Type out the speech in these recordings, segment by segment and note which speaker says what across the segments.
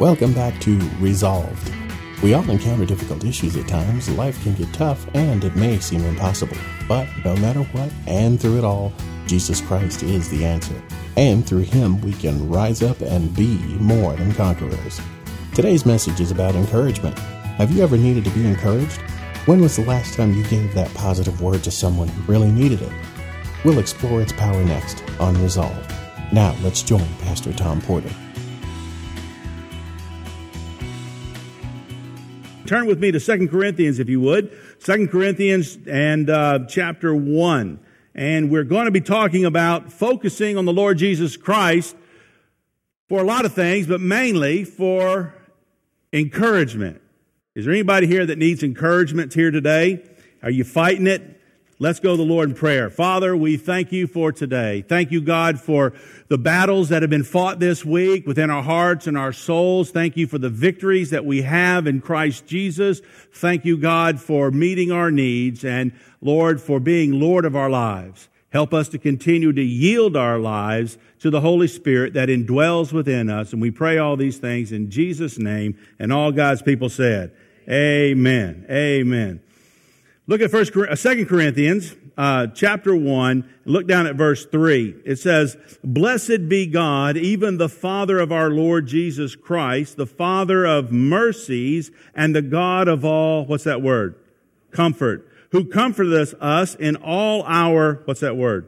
Speaker 1: Welcome back to Resolved. We all encounter difficult issues at times. Life can get tough and it may seem impossible. But no matter what, and through it all, Jesus Christ is the answer. And through him, we can rise up and be more than conquerors. Today's message is about encouragement. Have you ever needed to be encouraged? When was the last time you gave that positive word to someone who really needed it? We'll explore its power next on Resolve. Now, let's join Pastor Tom Porter.
Speaker 2: Turn with me to Second Corinthians, if you would. Second Corinthians and uh, chapter 1. And we're going to be talking about focusing on the Lord Jesus Christ for a lot of things, but mainly for encouragement. Is there anybody here that needs encouragement here today? Are you fighting it? Let's go to the Lord in prayer. Father, we thank you for today. Thank you, God, for the battles that have been fought this week within our hearts and our souls. Thank you for the victories that we have in Christ Jesus. Thank you, God, for meeting our needs and Lord, for being Lord of our lives. Help us to continue to yield our lives to the Holy Spirit that indwells within us. And we pray all these things in Jesus' name. And all God's people said, Amen. Amen. Look at First, uh, Second Corinthians, uh, chapter one. Look down at verse three. It says, "Blessed be God, even the Father of our Lord Jesus Christ, the Father of mercies, and the God of all what's that word? Comfort, who comforteth us in all our what's that word?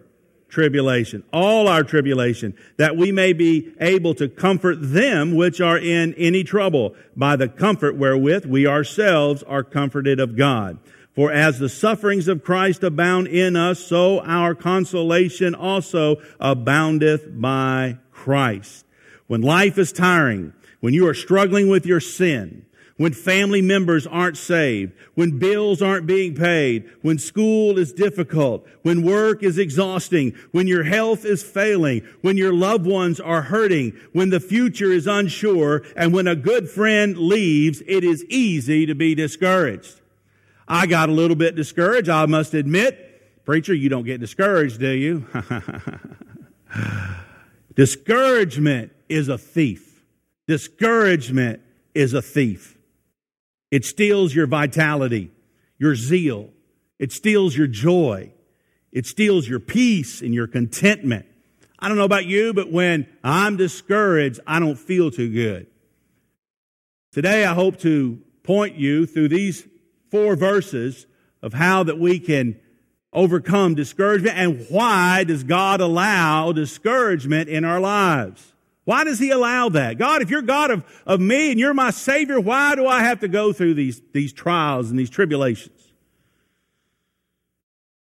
Speaker 2: Tribulation, all our tribulation, that we may be able to comfort them which are in any trouble by the comfort wherewith we ourselves are comforted of God." For as the sufferings of Christ abound in us, so our consolation also aboundeth by Christ. When life is tiring, when you are struggling with your sin, when family members aren't saved, when bills aren't being paid, when school is difficult, when work is exhausting, when your health is failing, when your loved ones are hurting, when the future is unsure, and when a good friend leaves, it is easy to be discouraged. I got a little bit discouraged, I must admit. Preacher, you don't get discouraged, do you? Discouragement is a thief. Discouragement is a thief. It steals your vitality, your zeal. It steals your joy. It steals your peace and your contentment. I don't know about you, but when I'm discouraged, I don't feel too good. Today, I hope to point you through these four verses of how that we can overcome discouragement and why does God allow discouragement in our lives? Why does He allow that? God, if you're God of, of me and you're my Savior, why do I have to go through these, these trials and these tribulations?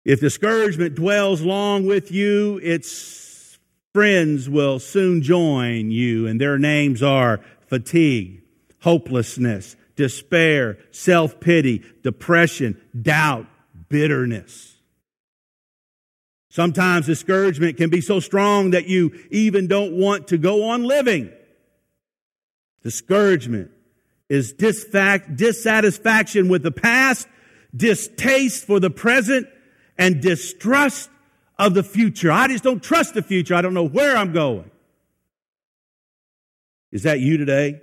Speaker 2: If discouragement dwells long with you, its friends will soon join you, and their names are fatigue, hopelessness, despair, self pity, depression, doubt, bitterness. Sometimes discouragement can be so strong that you even don't want to go on living. Discouragement is dissatisfaction with the past, distaste for the present, and distrust of the future. I just don't trust the future. I don't know where I'm going. Is that you today?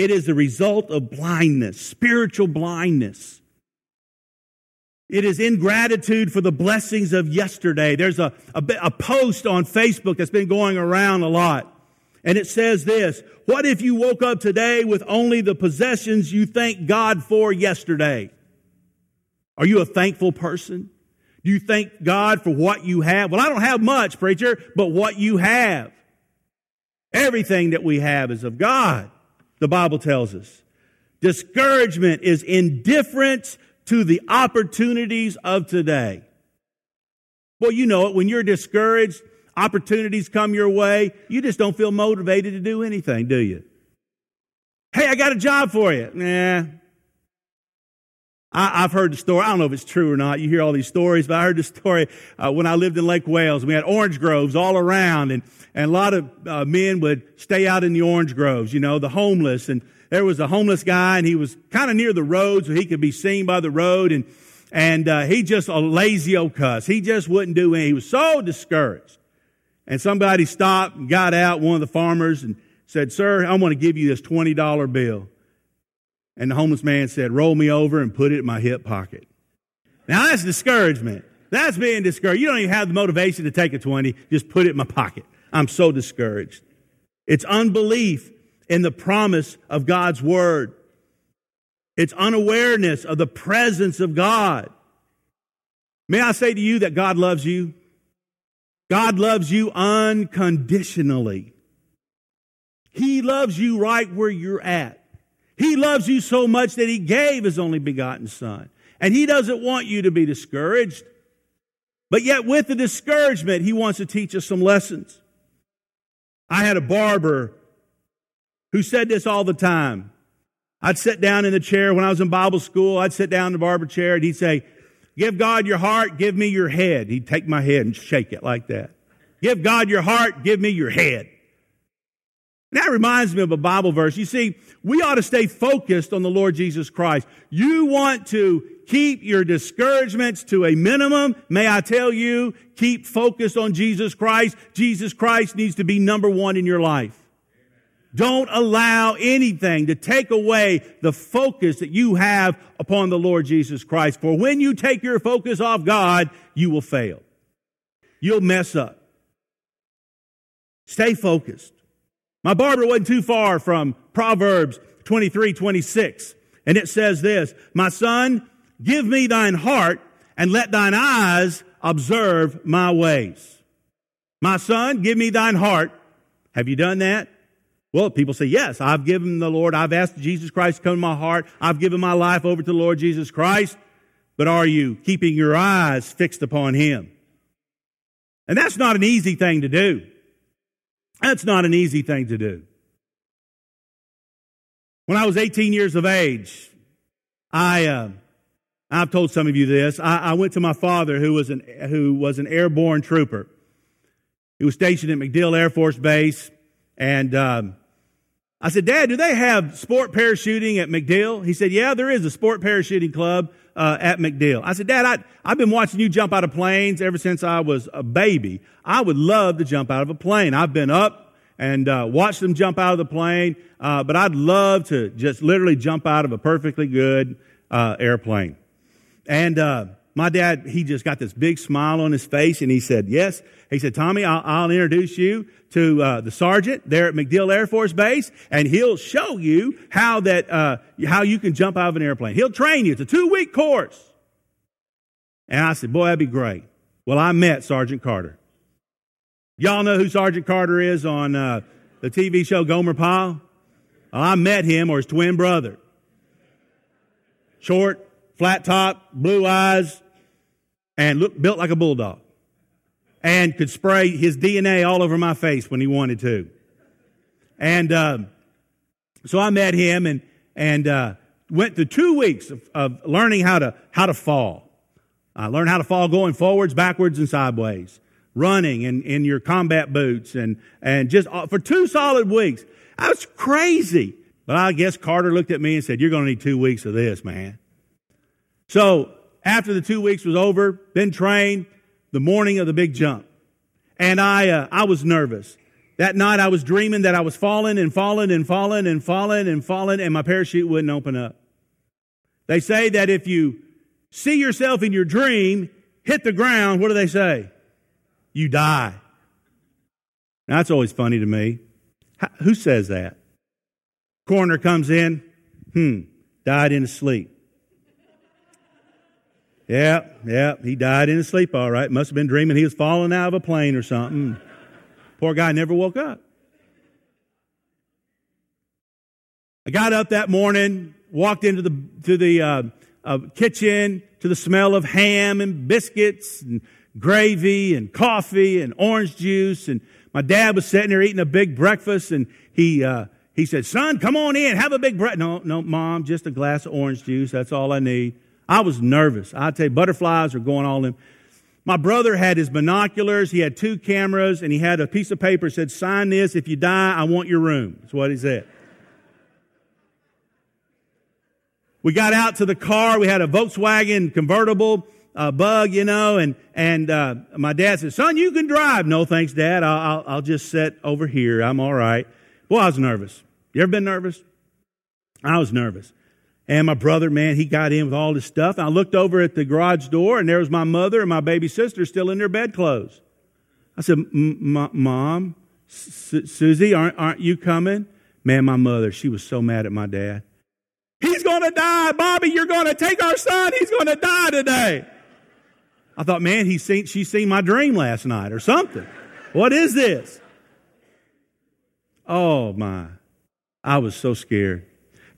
Speaker 2: It is the result of blindness, spiritual blindness. It is ingratitude for the blessings of yesterday. There's a, a, a, post on Facebook that's been going around a lot. And it says this, what if you woke up today with only the possessions you thanked God for yesterday? Are you a thankful person? Do you thank God for what you have? Well, I don't have much, preacher, but what you have. Everything that we have is of God the Bible tells us. Discouragement is indifference to the opportunities of today. Well, you know it. When you're discouraged, opportunities come your way, you just don't feel motivated to do anything, do you? Hey, I got a job for you. Nah. I, have heard the story. I don't know if it's true or not. You hear all these stories, but I heard the story uh, when I lived in Lake Wales. We had orange groves all around, and and a lot of uh, men would stay out in the orange groves, you know, the homeless. And there was a homeless guy, and he was kind of near the road, so he could be seen by the road. And, and uh, he just a lazy old cuss. He just wouldn't do anything. He was so discouraged. And somebody stopped and got out, one of the farmers, and said, Sir, I want to give you this $20 bill. And the homeless man said, Roll me over and put it in my hip pocket. Now that's discouragement. That's being discouraged. You don't even have the motivation to take a 20, just put it in my pocket. I'm so discouraged. It's unbelief in the promise of God's word. It's unawareness of the presence of God. May I say to you that God loves you? God loves you unconditionally. He loves you right where you're at. He loves you so much that He gave His only begotten Son. And He doesn't want you to be discouraged. But yet, with the discouragement, He wants to teach us some lessons. I had a barber who said this all the time. I'd sit down in the chair when I was in Bible school. I'd sit down in the barber chair and he'd say, Give God your heart, give me your head. He'd take my head and shake it like that. Give God your heart, give me your head. And that reminds me of a Bible verse. You see, we ought to stay focused on the Lord Jesus Christ. You want to keep your discouragements to a minimum. May I tell you, keep focused on Jesus Christ. Jesus Christ needs to be number one in your life. Don't allow anything to take away the focus that you have upon the Lord Jesus Christ. For when you take your focus off God, you will fail. You'll mess up. Stay focused. My barber wasn't too far from Proverbs 23, 26. And it says this, My son, give me thine heart and let thine eyes observe my ways. My son, give me thine heart. Have you done that? Well, people say, yes, I've given the Lord, I've asked Jesus Christ to come to my heart, I've given my life over to the Lord Jesus Christ, but are you keeping your eyes fixed upon Him? And that's not an easy thing to do. That's not an easy thing to do. When I was 18 years of age, I, uh, I've told some of you this. I, I, went to my father, who was an who was an airborne trooper. He was stationed at MacDill Air Force Base, and um, I said, Dad, do they have sport parachuting at MacDill? He said, Yeah, there is a sport parachuting club uh, at MacDill. I said, Dad, I, I've been watching you jump out of planes ever since I was a baby. I would love to jump out of a plane. I've been up and uh, watched them jump out of the plane, uh, but I'd love to just literally jump out of a perfectly good uh, airplane. And uh, my dad, he just got this big smile on his face and he said, Yes. He said, Tommy, I'll, I'll introduce you to uh, the sergeant there at MacDill Air Force Base, and he'll show you how that uh, how you can jump out of an airplane. He'll train you. It's a two week course. And I said, boy, that'd be great. Well, I met Sergeant Carter. Y'all know who Sergeant Carter is on uh, the TV show Gomer Pyle? Well, I met him or his twin brother. Short, flat top, blue eyes, and looked built like a bulldog and could spray his DNA all over my face when he wanted to. And um, so I met him and and uh, went through two weeks of, of, learning how to how to fall. I learned how to fall going forwards, backwards, and sideways, running in, in your combat boots, and and just uh, for two solid weeks. I was crazy, but I guess Carter looked at me and said, "You're going to need two weeks of this, man." So after the two weeks was over, been trained the morning of the big jump. And I, uh, I was nervous. That night I was dreaming that I was falling and falling and falling and falling and falling and my parachute wouldn't open up. They say that if you see yourself in your dream, hit the ground, what do they say? You die. Now, that's always funny to me. How, who says that? Coroner comes in, hmm, died in his sleep. Yeah, yeah, he died in his sleep, all right. Must have been dreaming he was falling out of a plane or something. Poor guy never woke up. I got up that morning, walked into the to the uh, uh, kitchen to the smell of ham and biscuits and gravy and coffee and orange juice. And my dad was sitting there eating a big breakfast, and he uh, he said, "Son, come on in, have a big breakfast." No, no, mom, just a glass of orange juice. That's all I need. I was nervous. I tell you, butterflies are going all in. My brother had his binoculars. He had two cameras, and he had a piece of paper that said, "Sign this. If you die, I want your room." That's what he said. We got out to the car. We had a Volkswagen convertible uh, bug, you know, and and uh, my dad said, "Son, you can drive." No, thanks, Dad. I'll, I'll, I'll just sit over here. I'm all right. Well, I was nervous. You ever been nervous? I was nervous. And my brother, man, he got in with all this stuff. I looked over at the garage door, and there was my mother and my baby sister still in their bedclothes. I said, Mom, Susie, aren't, aren't you coming? Man, my mother, she was so mad at my dad. He's going to die. Bobby, you're going to take our son. He's going to die today. I thought, man, he's seen, she's seen my dream last night or something. What is this? Oh, my. I was so scared.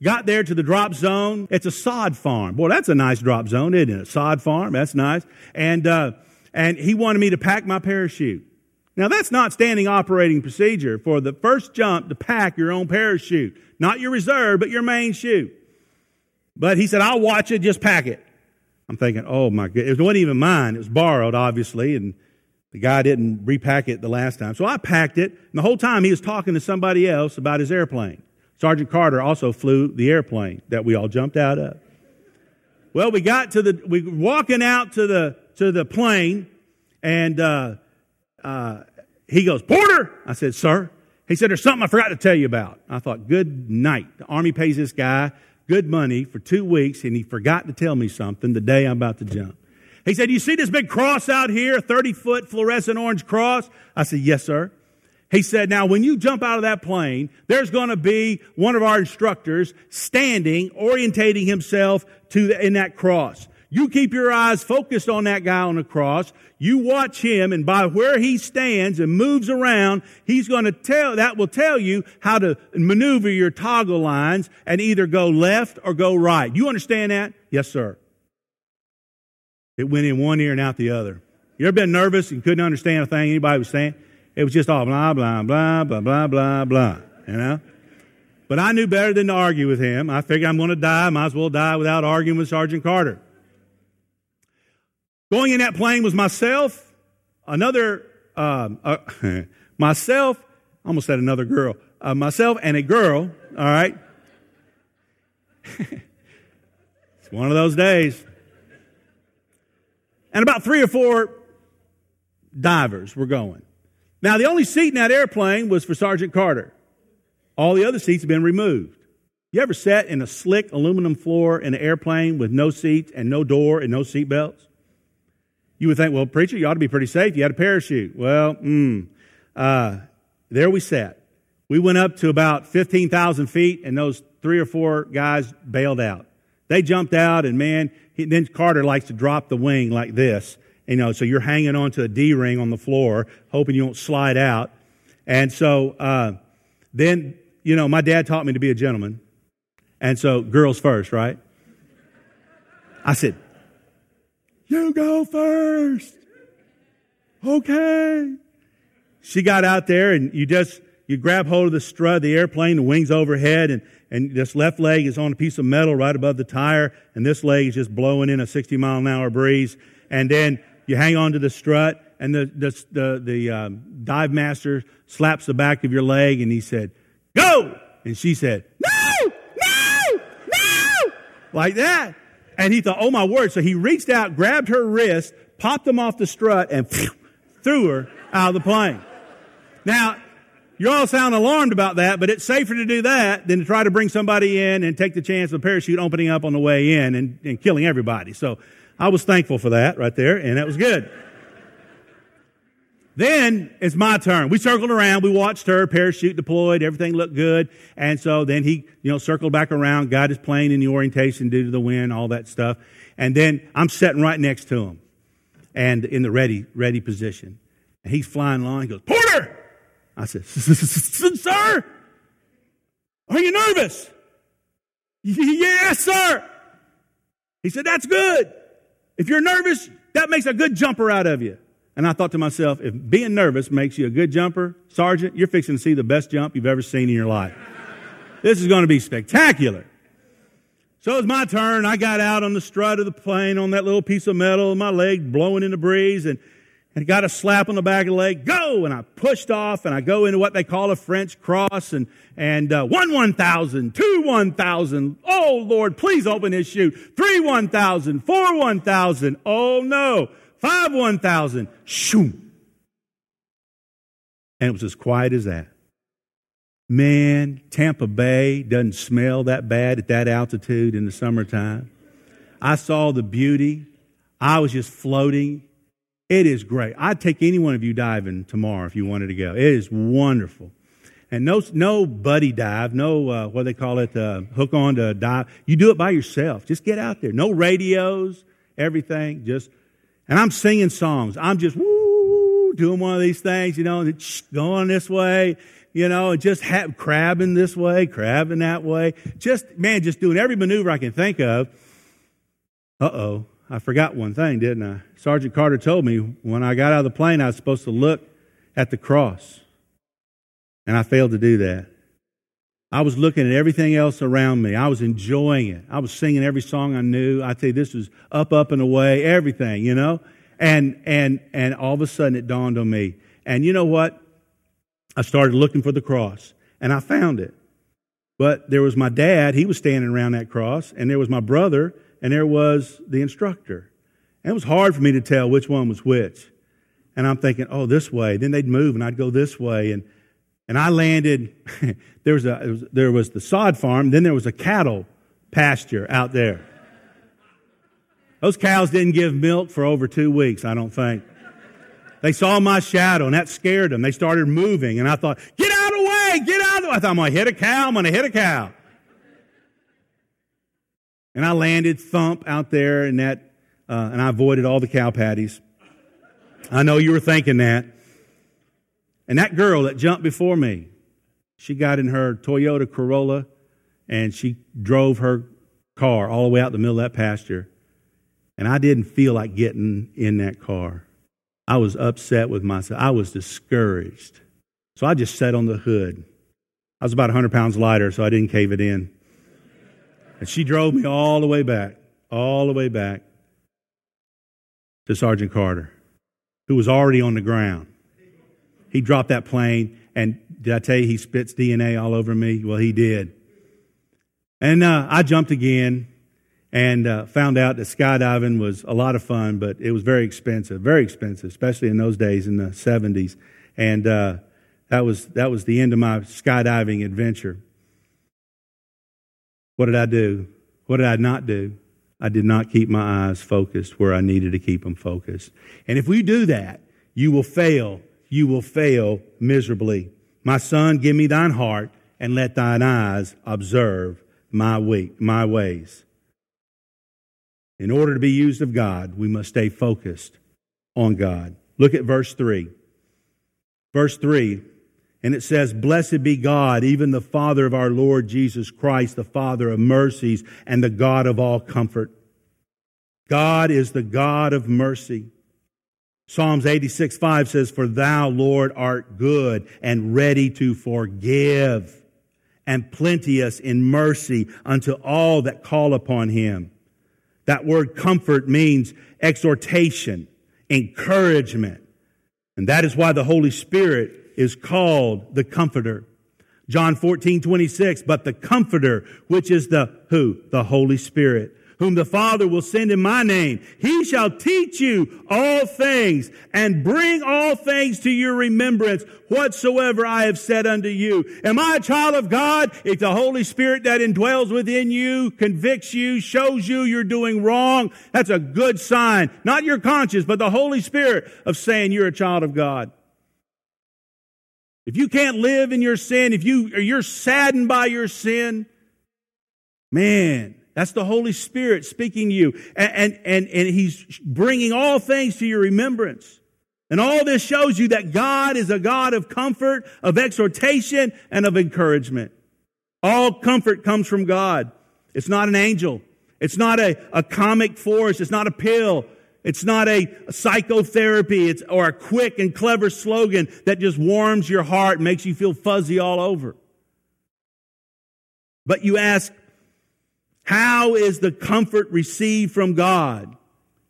Speaker 2: Got there to the drop zone. It's a sod farm. Boy, that's a nice drop zone, isn't it? A sod farm. That's nice. And, uh, and he wanted me to pack my parachute. Now that's not standing operating procedure for the first jump to pack your own parachute. Not your reserve, but your main chute. But he said, I'll watch it, just pack it. I'm thinking, oh my God, it wasn't even mine. It was borrowed, obviously, and the guy didn't repack it the last time. So I packed it, and the whole time he was talking to somebody else about his airplane. Sergeant Carter also flew the airplane that we all jumped out of. Well, we got to the, we were walking out to the, to the plane and, uh, uh, he goes, Porter! I said, sir. He said, there's something I forgot to tell you about. I thought, good night. The Army pays this guy good money for two weeks and he forgot to tell me something the day I'm about to jump. He said, you see this big cross out here, 30 foot fluorescent orange cross? I said, yes, sir. He said, now when you jump out of that plane, there's going to be one of our instructors standing, orientating himself to the, in that cross. You keep your eyes focused on that guy on the cross. You watch him and by where he stands and moves around, he's going to tell, that will tell you how to maneuver your toggle lines and either go left or go right. You understand that? Yes, sir. It went in one ear and out the other. You ever been nervous and couldn't understand a thing anybody was saying? It was just all blah, blah, blah, blah, blah, blah, blah, you know? But I knew better than to argue with him. I figured I'm going to die. Might as well die without arguing with Sergeant Carter. Going in that plane was myself, another, um, uh, myself, almost said another girl, uh, myself and a girl, all right? it's one of those days. And about three or four divers were going. Now, the only seat in that airplane was for Sergeant Carter. All the other seats have been removed. You ever sat in a slick aluminum floor in an airplane with no seats and no door and no seat belts? You would think, well, preacher, you ought to be pretty safe. You had a parachute. Well, mm, uh, there we sat. We went up to about 15,000 feet, and those three or four guys bailed out. They jumped out, and man, he, then Carter likes to drop the wing like this you know, so you're hanging onto a D ring on the floor, hoping you won't slide out. And so uh, then, you know, my dad taught me to be a gentleman. And so, girls first, right? I said, You go first. Okay. She got out there and you just, you grab hold of the strut of the airplane, the wings overhead, and, and this left leg is on a piece of metal right above the tire, and this leg is just blowing in a 60 mile an hour breeze. And then you hang on to the strut, and the, the, the, the um, dive master slaps the back of your leg, and he said, Go! And she said, No! No! No! Like that. And he thought, Oh my word. So he reached out, grabbed her wrist, popped them off the strut, and threw her out of the plane. Now, you all sound alarmed about that, but it's safer to do that than to try to bring somebody in and take the chance of a parachute opening up on the way in and, and killing everybody. So I was thankful for that right there, and that was good. Then it's my turn. We circled around. We watched her parachute deployed. Everything looked good. And so then he, you know, circled back around, got his plane in the orientation due to the wind, all that stuff. And then I'm sitting right next to him and in the ready, ready position. And he's flying along. He goes, Porter! I said, sir, are you nervous? yes, sir. He said, that's good. If you're nervous, that makes a good jumper out of you. And I thought to myself, if being nervous makes you a good jumper, Sergeant, you're fixing to see the best jump you've ever seen in your life. this is going to be spectacular. So it was my turn. I got out on the strut of the plane on that little piece of metal, my leg blowing in the breeze, and and got a slap on the back of the leg, go! And I pushed off and I go into what they call a French cross and, and, uh, one 1,000, two 1,000. Oh Lord, please open his chute. Three 1,000, four 1,000. Oh no. Five 1,000. Shoom. And it was as quiet as that. Man, Tampa Bay doesn't smell that bad at that altitude in the summertime. I saw the beauty. I was just floating. It is great. I'd take any one of you diving tomorrow if you wanted to go. It is wonderful. And no, no buddy dive, no, uh, what they call it, uh, hook on to dive. You do it by yourself. Just get out there. No radios, everything. Just, and I'm singing songs. I'm just, woo, doing one of these things, you know, going this way, you know, just have, crabbing this way, crabbing that way. Just, man, just doing every maneuver I can think of. Uh oh. I forgot one thing, didn't I? Sergeant Carter told me when I got out of the plane, I was supposed to look at the cross. And I failed to do that. I was looking at everything else around me. I was enjoying it. I was singing every song I knew. I tell you, this was up, up, and away, everything, you know? And, and, and all of a sudden it dawned on me. And you know what? I started looking for the cross and I found it. But there was my dad, he was standing around that cross, and there was my brother, and there was the instructor. And it was hard for me to tell which one was which. And I'm thinking, oh, this way. Then they'd move and I'd go this way. And, and I landed, there, was a, was, there was the sod farm, then there was a cattle pasture out there. Those cows didn't give milk for over two weeks, I don't think. They saw my shadow and that scared them. They started moving and I thought, get out of the way, get out of the way. I thought, I'm going to hit a cow, I'm going to hit a cow. And I landed thump out there in that, uh, and I avoided all the cow patties. I know you were thinking that. And that girl that jumped before me, she got in her Toyota Corolla and she drove her car all the way out the middle of that pasture. And I didn't feel like getting in that car. I was upset with myself. I was discouraged. So I just sat on the hood. I was about 100 pounds lighter, so I didn't cave it in. And she drove me all the way back, all the way back to Sergeant Carter, who was already on the ground. He dropped that plane, and did I tell you he spits DNA all over me? Well, he did. And uh, I jumped again and uh, found out that skydiving was a lot of fun, but it was very expensive, very expensive, especially in those days in the 70s. And uh, that, was, that was the end of my skydiving adventure. What did I do? What did I not do? I did not keep my eyes focused where I needed to keep them focused. And if we do that, you will fail. You will fail miserably. My son, give me thine heart and let thine eyes observe my way, my ways. In order to be used of God, we must stay focused on God. Look at verse 3. Verse 3 and it says, Blessed be God, even the Father of our Lord Jesus Christ, the Father of mercies and the God of all comfort. God is the God of mercy. Psalms 86, 5 says, For thou, Lord, art good and ready to forgive and plenteous in mercy unto all that call upon him. That word comfort means exhortation, encouragement. And that is why the Holy Spirit is called the Comforter. John 14, 26, but the Comforter, which is the who? The Holy Spirit whom the Father will send in my name. He shall teach you all things and bring all things to your remembrance whatsoever I have said unto you. Am I a child of God? If the Holy Spirit that indwells within you convicts you, shows you you're doing wrong, that's a good sign. Not your conscience, but the Holy Spirit of saying you're a child of God. If you can't live in your sin, if you, you're saddened by your sin, man, that's the Holy Spirit speaking to you. And, and, and, and He's bringing all things to your remembrance. And all this shows you that God is a God of comfort, of exhortation, and of encouragement. All comfort comes from God. It's not an angel. It's not a, a comic force. It's not a pill. It's not a psychotherapy it's, or a quick and clever slogan that just warms your heart and makes you feel fuzzy all over. But you ask, how is the comfort received from God?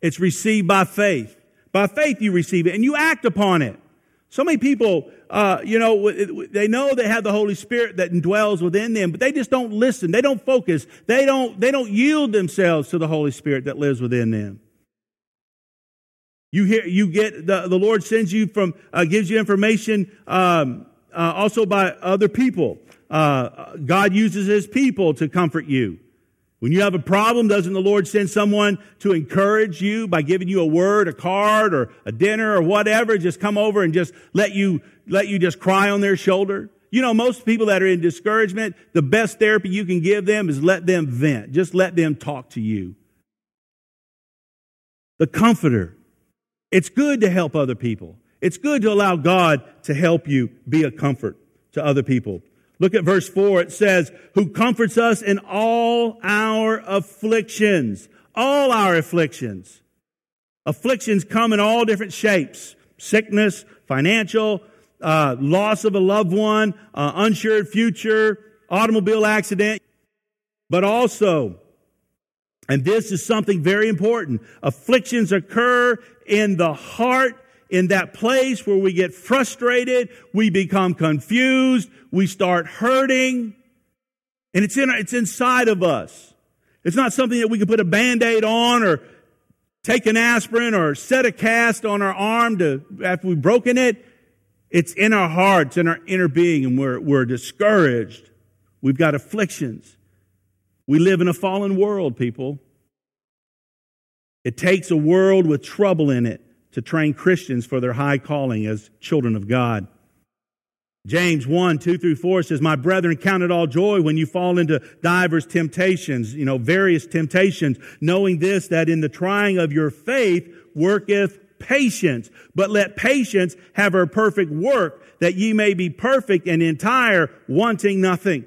Speaker 2: It's received by faith. By faith you receive it and you act upon it. So many people, uh, you know, they know they have the Holy Spirit that dwells within them, but they just don't listen. They don't focus. They don't, they don't yield themselves to the Holy Spirit that lives within them. You hear, you get, the, the Lord sends you from, uh, gives you information, um, uh, also by other people. uh, God uses his people to comfort you. When you have a problem, doesn't the Lord send someone to encourage you by giving you a word, a card, or a dinner, or whatever? Just come over and just let you, let you just cry on their shoulder? You know, most people that are in discouragement, the best therapy you can give them is let them vent. Just let them talk to you. The comforter. It's good to help other people. It's good to allow God to help you be a comfort to other people. Look at verse 4. It says, Who comforts us in all our afflictions. All our afflictions. Afflictions come in all different shapes sickness, financial, uh, loss of a loved one, uh, unsure future, automobile accident, but also, and this is something very important, afflictions occur in the heart in that place where we get frustrated, we become confused, we start hurting, and it's in, it's inside of us. It's not something that we can put a band-aid on or take an aspirin or set a cast on our arm to, after we've broken it. It's in our hearts, in our inner being, and we're, we're discouraged. We've got afflictions. We live in a fallen world, people. It takes a world with trouble in it to train Christians for their high calling as children of God. James 1, 2 through 4 says, My brethren, count it all joy when you fall into divers temptations, you know, various temptations, knowing this, that in the trying of your faith worketh patience. But let patience have her perfect work, that ye may be perfect and entire, wanting nothing.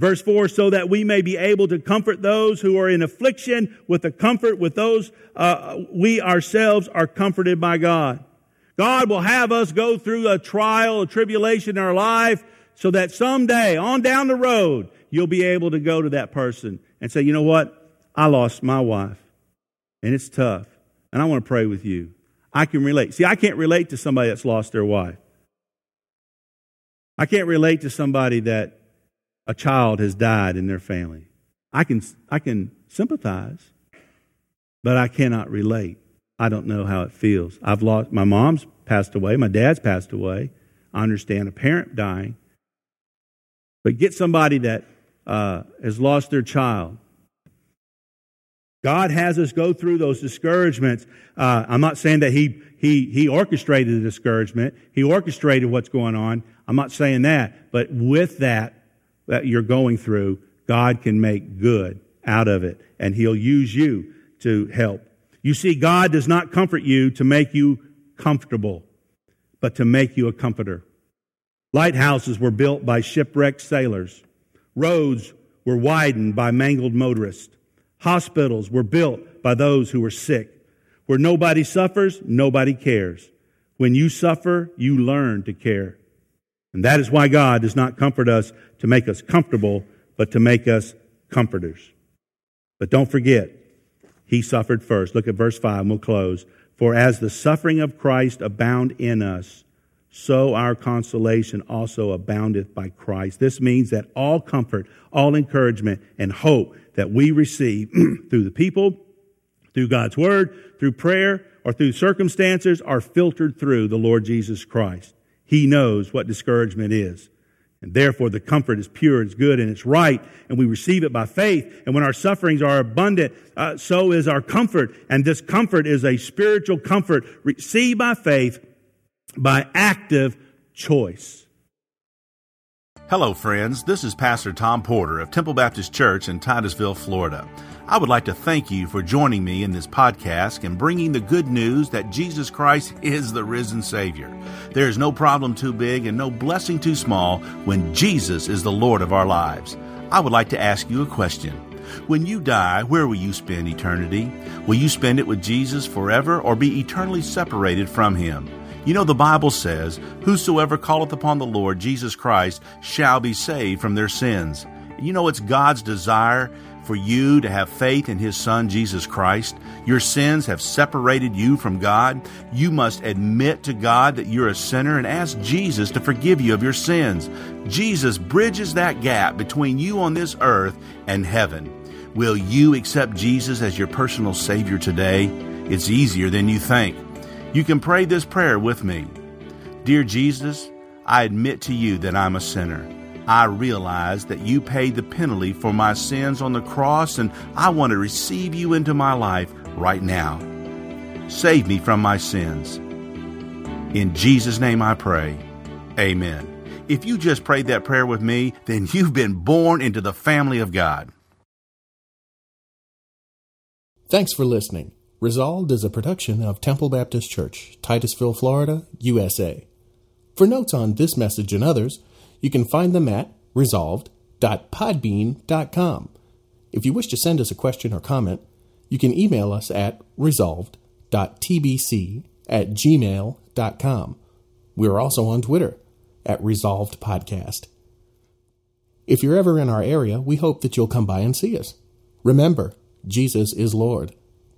Speaker 2: Verse 4, so that we may be able to comfort those who are in affliction with the comfort with those uh, we ourselves are comforted by God. God will have us go through a trial, a tribulation in our life, so that someday, on down the road, you'll be able to go to that person and say, you know what? I lost my wife, and it's tough, and I want to pray with you. I can relate. See, I can't relate to somebody that's lost their wife. I can't relate to somebody that a child has died in their family. I can, I can sympathize, but I cannot relate. I don't know how it feels. I've lost, my mom's passed away, my dad's passed away. I understand a parent dying. But get somebody that uh, has lost their child. God has us go through those discouragements. Uh, I'm not saying that he, he, he orchestrated the discouragement. He orchestrated what's going on. I'm not saying that. But with that, that you're going through, God can make good out of it, and He'll use you to help. You see, God does not comfort you to make you comfortable, but to make you a comforter. Lighthouses were built by shipwrecked sailors. Roads were widened by mangled motorists. Hospitals were built by those who were sick. Where nobody suffers, nobody cares. When you suffer, you learn to care. And that is why God does not comfort us to make us comfortable, but to make us comforters. But don't forget, He suffered first. Look at verse 5 and we'll close. For as the suffering of Christ abound in us, so our consolation also aboundeth by Christ. This means that all comfort, all encouragement, and hope that we receive through the people, through God's Word, through prayer, or through circumstances are filtered through the Lord Jesus Christ. He knows what discouragement is. And therefore, the comfort is pure, it's good, and it's right, and we receive it by faith. And when our sufferings are abundant, uh, so is our comfort. And this comfort is a spiritual comfort received by faith by active choice.
Speaker 3: Hello, friends. This is Pastor Tom Porter of Temple Baptist Church in Titusville, Florida. I would like to thank you for joining me in this podcast and bringing the good news that Jesus Christ is the risen Savior. There is no problem too big and no blessing too small when Jesus is the Lord of our lives. I would like to ask you a question. When you die, where will you spend eternity? Will you spend it with Jesus forever or be eternally separated from Him? You know, the Bible says, Whosoever calleth upon the Lord Jesus Christ shall be saved from their sins. You know, it's God's desire for you to have faith in His Son, Jesus Christ. Your sins have separated you from God. You must admit to God that you're a sinner and ask Jesus to forgive you of your sins. Jesus bridges that gap between you on this earth and heaven. Will you accept Jesus as your personal Savior today? It's easier than you think. You can pray this prayer with me. Dear Jesus,
Speaker 2: I admit to you that I'm a sinner. I realize that you paid the penalty for my sins on the cross, and I want to receive you into my life right now. Save me from my sins. In Jesus' name I pray. Amen. If you just prayed that prayer with me, then you've been born into the family of God.
Speaker 1: Thanks for listening. Resolved is a production of Temple Baptist Church, Titusville, Florida, USA. For notes on this message and others, you can find them at resolved.podbean.com. If you wish to send us a question or comment, you can email us at resolved.tbc at gmail.com. We are also on Twitter at Resolved Podcast. If you're ever in our area, we hope that you'll come by and see us. Remember, Jesus is Lord.